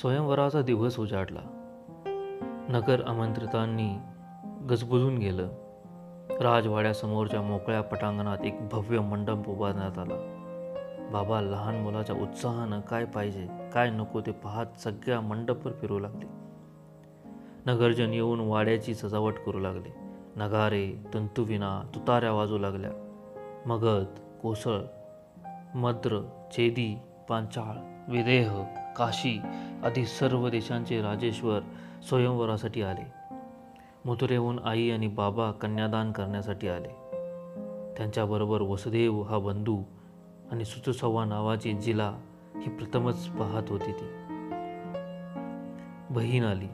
स्वयंवराचा दिवस उजाडला. नगर आमंत्रितांनी गजबजून गेलं. राजवाड्यासमोरच्या मोकळ्या पटांगणात एक भव्य मंडप उभारण्यात आला. बाबा लहान मुलाच्या उत्साहानं काय पाहिजे काय नको ते पाहत सगळ्या मंडपवर फिरू लागले. नगरजन येऊन वाड्याची सजावट करू लागले. नगारे तंतुविना तुताऱ्या वाजू लागल्या. मगध कोसळ मद्र चेदी पांचाळ विदेह काशी आदी सर्व देशांचे राजेश्वर स्वयंवरासाठी आले. मथुरेहून आई आणि बाबा कन्यादान करण्यासाठी आले. त्यांच्याबरोबर वसुदेव हा बंधू आणि सुचुसव्वा नावाची जिला ही प्रथमच पाहत होती ती. बहीण आली.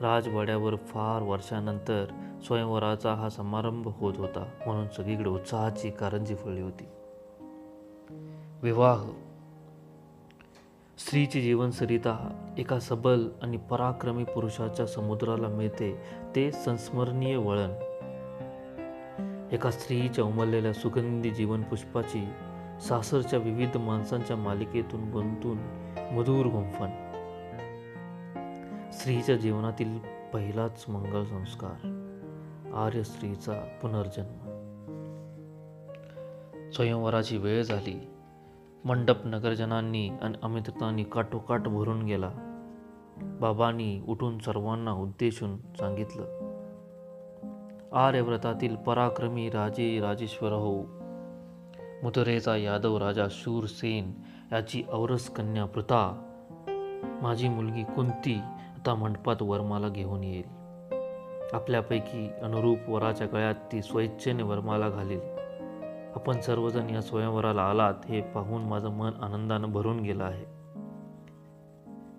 राजवाड्यावर फार वर्षानंतर स्वयंवराचा हा समारंभ होत होता म्हणून सगळीकडे उत्साहाची कारंजी फळली होती. विवाह स्त्रीची जीवनसरिता एका सबल आणि पराक्रमी पुरुषाच्या समुद्राला मिळते ते संस्मरणीय वळण. एका स्त्रीच्या उमललेल्या सुगंधी जीवनपुष्पाची सासरच्या विविध माणसांच्या मालिकेतून गुंतून मधुर गुंफण. स्त्रीच्या जीवनातील पहिलाच मंगल संस्कार आर्य स्त्रीचा पुनर्जन्म. स्वयंवराची वेळ झाली. मंडप नगरजनांनी आणि अमिततांनी काठोकाठ भरून गेला. बाबांनी उठून सर्वांना उद्देशून सांगितलं आर्यव्रतातील पराक्रमी राजे राजेश्वर हो. मुदरेचा यादव राजा शूरसेन याची औरस कन्या पृथा माझी मुलगी कुंती आता मंडपात वरमाला घेऊन येईल. आपल्यापैकी अनुरूप वराच्या गळ्यात ती स्वेच्छेने वरमाला घालील. आपण सर्वजण या स्वयंवराला आलात हे पाहून माझं मन आनंदानं भरून गेलं आहे.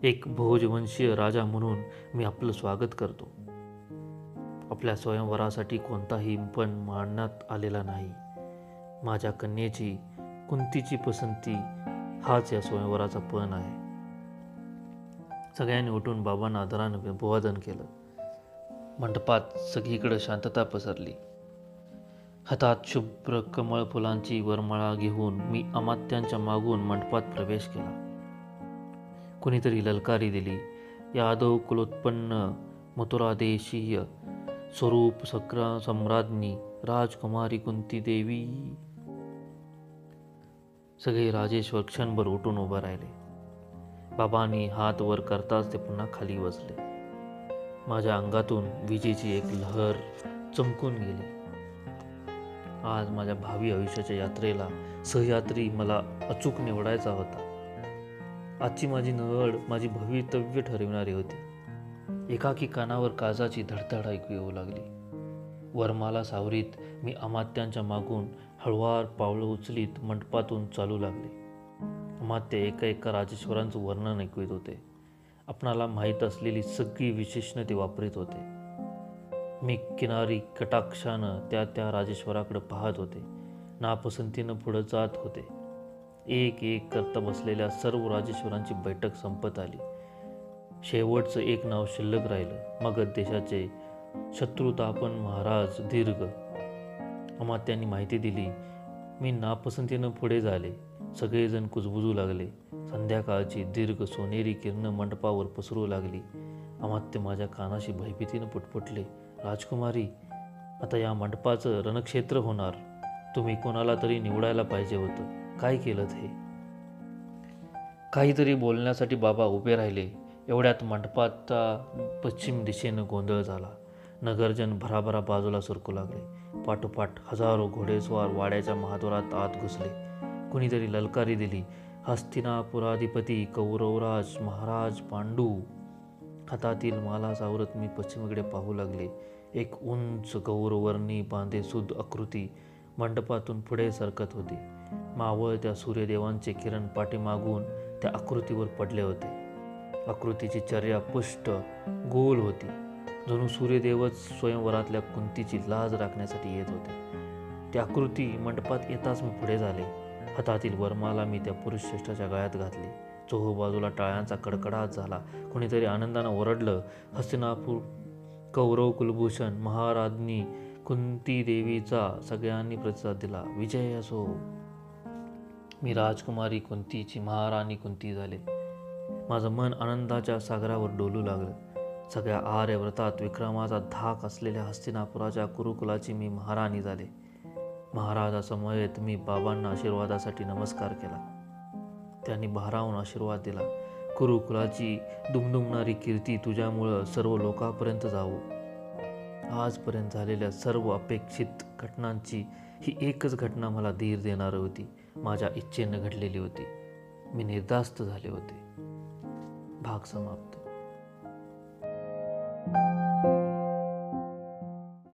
एक भोजवंशीय राजा म्हणून मी आपलं स्वागत करतो. आपल्या स्वयंवरासाठी कोणताही पण मांडण्यात आलेला नाही. माझ्या कन्येची कुंतीची पसंती हाच या स्वयंवराचा पण आहे. सगळ्यांनी उठून बाबांना आदरानं अभिवादन केलं. मंडपात सगळीकडे शांतता पसरली. हातात शुभ्र कमळ फुलांची वरमाळा घेऊन मी अमात्यांच्या मागून मंडपात प्रवेश केला. कुणीतरी ललकारी दिली. यादव कुलोत्पन्न मथुरादेशीय स्वरूप सक्र सम्राज्ञी राजकुमारी कुंती देवी. सगळे राजेश्वर क्षणभर उठून उभं राहिले. बाबांनी हात वर करताच ते पुन्हा खाली बसले. माझ्या अंगातून विजेची एक लहर चमकून गेली. आज माझ्या भावी आयुष्याच्या यात्रेला सहयात्री मला अचूक निवडायचा होता. आजची माझी निवड माझी भवितव्य ठरविणारी होती. एकाकी कानावर काजाची धडधड ऐकू येऊ लागली. वरमाला सावरीत मी अमात्यांच्या मागून हळवार पावलं उचलीत मंडपातून चालू लागले. अमात्य एका एका राजेश्वरांचं वर्णन ऐकू येत होते. आपणाला माहीत असलेली सगळी विशेषणं ते वापरीत होते. मी किनारी कटाक्षानं त्या त्या राजेश्वराकडे पाहत होते. नापसंतीनं पुढं जात होते. एक एक करता बसलेल्या सर्व राजेश्वरांची बैठक संपत आली. शेवटचं एक नाव शिल्लक राहिलं. मगध देशाचे शत्रुतापन महाराज दीर्घ. अमात्यांनी माहिती दिली मी नापसंतीनं पुढे झाले. सगळेजण कुजबुजू लागले. संध्याकाळची दीर्घ सोनेरी किरण मंडपावर पसरू लागली. अमात्य माझ्या कानाशी भयभीतीनं पुटपुटले. राजकुमारी आता या मंडपाचं रणक्षेत्र होणार. तुम्ही कोणाला तरी निवडायला पाहिजे होतं. काय केलं हे? काहीतरी बोलण्यासाठी बाबा उभे राहिले. एवढ्यात मंडपाचा पश्चिम दिशेनं गोंधळ झाला. नगरजन भराभरा बाजूला सरकू लागले. पाठोपाठ हजारो घोडेस्वार वाड्याच्या महाद्वारात आत घुसले. कुणीतरी ललकारी दिली. हस्तिनापुराधिपती कौरवराज महाराज पांडू. हातातील माला सावरत मी पश्चिमेकडे पाहू लागले. एक उंच गौरवर्णी बांधेसुद आकृती मंडपातून पुढे सरकत होती. मावळ त्या सूर्यदेवांचे किरण पाठीमागून त्या आकृतीवर पडले होते. आकृतीची चर्या पुष्ट गोल होती. जणू सूर्यदेवच स्वयंवरातल्या कुंतीची लाज राखण्यासाठी येत होते. त्या आकृती मंडपात येताच मी पुढे झाले. हातातील वरमाला मी त्या पुरुष श्रेष्ठाच्या गळ्यात घातली. चोहोबाजूला टाळ्यांचा कडकडाट झाला. कोणीतरी आनंदानं ओरडलं हस्तिनापूर कौरव कुलभूषण महाराजनी कुंती देवीचा सगळ्यांनी प्रतिसाद दिला. विजय असो. मी राजकुमारी कुंतीची महाराणी कुंती झाले. माझं मन आनंदाच्या सागरावर डोलू लागलं. सगळ्या आर्यव्रतात विक्रमाचा धाक असलेल्या हस्तिनापुराच्या कुरुकुलाची मी महाराणी झाले. महाराजासमवेत मी बाबांना आशीर्वादासाठी नमस्कार केला. त्यांनी भारावून आशीर्वाद दिला. कुरुकुलाची दुमदुमणारी कीर्ती तुझ्यामुळं सर्व लोकांपर्यंत जावो. आजपर्यंत झालेल्या सर्व अपेक्षित घटनांची ही एकच घटना मला धीर देणारी होती. माझ्या इच्छेनं घडलेली होती. मी निर्धास्त झाले होते. भाग समाप्त.